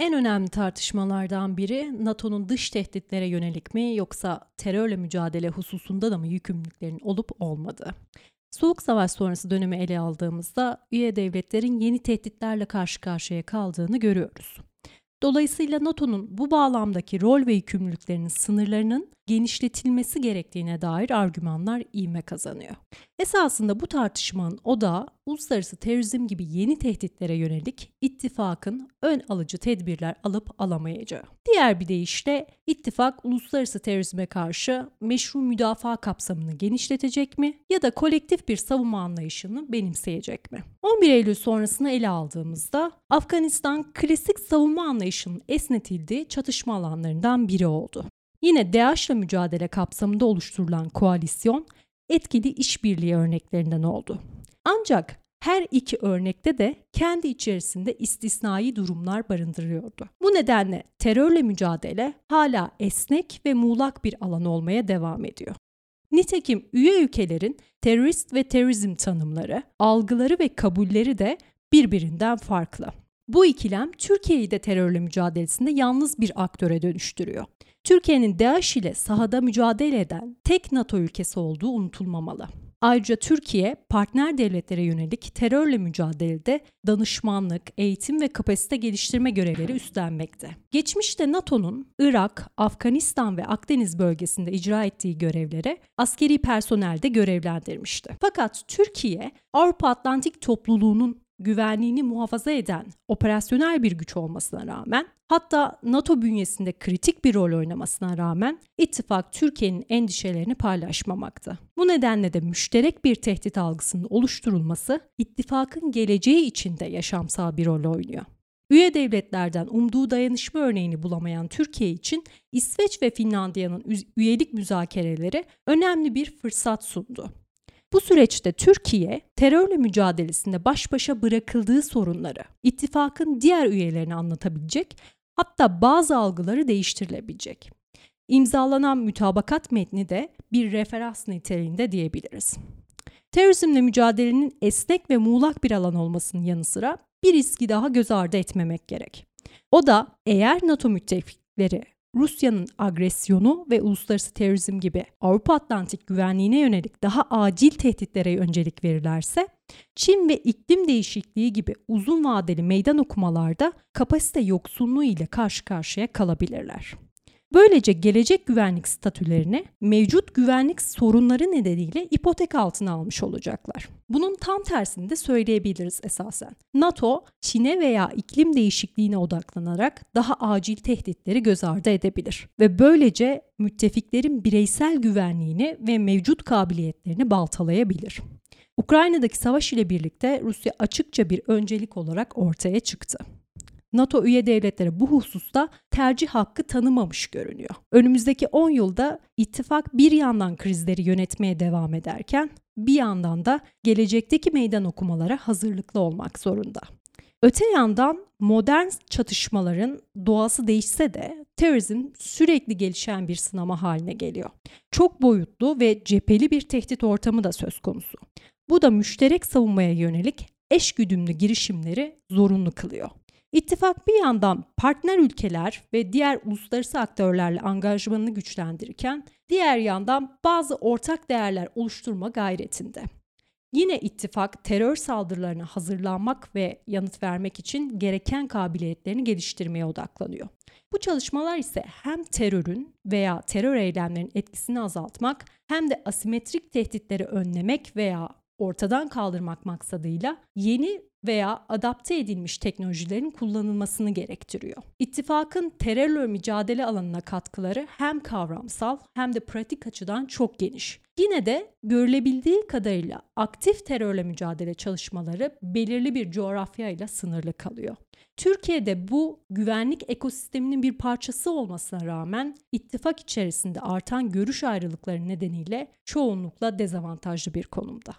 En önemli tartışmalardan biri NATO'nun dış tehditlere yönelik mi yoksa terörle mücadele hususunda da mı yükümlülüklerin olup olmadığı. Soğuk Savaş sonrası dönemi ele aldığımızda üye devletlerin yeni tehditlerle karşı karşıya kaldığını görüyoruz. Dolayısıyla NATO'nun bu bağlamdaki rol ve yükümlülüklerinin sınırlarının genişletilmesi gerektiğine dair argümanlar ivme kazanıyor. Esasında bu tartışmanın odağı uluslararası terörizm gibi yeni tehditlere yönelik ittifakın ön alıcı tedbirler alıp alamayacağı. Diğer bir deyişle ittifak uluslararası terörizme karşı meşru müdafaa kapsamını genişletecek mi ya da kolektif bir savunma anlayışını benimseyecek mi? 11 Eylül sonrasını ele aldığımızda Afganistan klasik savunma anlayışının esnetildiği çatışma alanlarından biri oldu. Yine DAEŞ'le mücadele kapsamında oluşturulan koalisyon etkili işbirliği örneklerinden oldu. Ancak her iki örnekte de kendi içerisinde istisnai durumlar barındırıyordu. Bu nedenle terörle mücadele hala esnek ve muğlak bir alan olmaya devam ediyor. Nitekim üye ülkelerin terörist ve terörizm tanımları, algıları ve kabulleri de birbirinden farklı. Bu ikilem Türkiye'yi de terörle mücadelesinde yalnız bir aktöre dönüştürüyor. Türkiye'nin DAEŞ ile sahada mücadele eden tek NATO ülkesi olduğu unutulmamalı. Ayrıca Türkiye partner devletlere yönelik terörle mücadelede danışmanlık, eğitim ve kapasite geliştirme görevleri üstlenmekte. Geçmişte NATO'nun Irak, Afganistan ve Akdeniz bölgesinde icra ettiği görevlere askeri personel de görevlendirmişti. Fakat Türkiye Avrupa Atlantik topluluğunun güvenliğini muhafaza eden operasyonel bir güç olmasına rağmen hatta NATO bünyesinde kritik bir rol oynamasına rağmen ittifak Türkiye'nin endişelerini paylaşmamakta. Bu nedenle de müşterek bir tehdit algısının oluşturulması ittifakın geleceği içinde yaşamsal bir rol oynuyor. Üye devletlerden umduğu dayanışma örneğini bulamayan Türkiye için İsveç ve Finlandiya'nın üyelik müzakereleri önemli bir fırsat sundu. Bu süreçte Türkiye terörle mücadelesinde baş başa bırakıldığı sorunları ittifakın diğer üyelerine anlatabilecek hatta bazı algıları değiştirilebilecek. İmzalanan mütabakat metni de bir referans niteliğinde diyebiliriz. Terörizmle mücadelenin esnek ve muğlak bir alan olmasının yanı sıra bir riski daha göz ardı etmemek gerek. O da eğer NATO müttefikleri Rusya'nın agresyonu ve uluslararası terörizm gibi Avrupa Atlantik güvenliğine yönelik daha acil tehditlere öncelik verirlerse, Çin ve iklim değişikliği gibi uzun vadeli meydan okumalarda kapasite yoksunluğu ile karşı karşıya kalabilirler. Böylece gelecek güvenlik statülerini mevcut güvenlik sorunları nedeniyle ipotek altına almış olacaklar. Bunun tam tersini de söyleyebiliriz esasen. NATO, Çin'e veya iklim değişikliğine odaklanarak daha acil tehditleri göz ardı edebilir ve böylece müttefiklerin bireysel güvenliğini ve mevcut kabiliyetlerini baltalayabilir. Ukrayna'daki savaş ile birlikte Rusya açıkça bir öncelik olarak ortaya çıktı. NATO üye devletleri bu hususta tercih hakkı tanımamış görünüyor. Önümüzdeki 10 yılda ittifak bir yandan krizleri yönetmeye devam ederken bir yandan da gelecekteki meydan okumalara hazırlıklı olmak zorunda. Öte yandan modern çatışmaların doğası değişse de terörizm sürekli gelişen bir sınama haline geliyor. Çok boyutlu ve cepheli bir tehdit ortamı da söz konusu. Bu da müşterek savunmaya yönelik eşgüdümlü girişimleri zorunlu kılıyor. İttifak bir yandan partner ülkeler ve diğer uluslararası aktörlerle angajmanını güçlendirirken diğer yandan bazı ortak değerler oluşturma gayretinde. Yine ittifak terör saldırılarına hazırlanmak ve yanıt vermek için gereken kabiliyetlerini geliştirmeye odaklanıyor. Bu çalışmalar ise hem terörün veya terör eylemlerinin etkisini azaltmak hem de asimetrik tehditleri önlemek veya ortadan kaldırmak maksadıyla yeni veya adapte edilmiş teknolojilerin kullanılmasını gerektiriyor. İttifakın terörle mücadele alanına katkıları hem kavramsal hem de pratik açıdan çok geniş. Yine de görülebildiği kadarıyla aktif terörle mücadele çalışmaları belirli bir coğrafyayla sınırlı kalıyor. Türkiye'de bu güvenlik ekosisteminin bir parçası olmasına rağmen ittifak içerisinde artan görüş ayrılıkları nedeniyle çoğunlukla dezavantajlı bir konumda.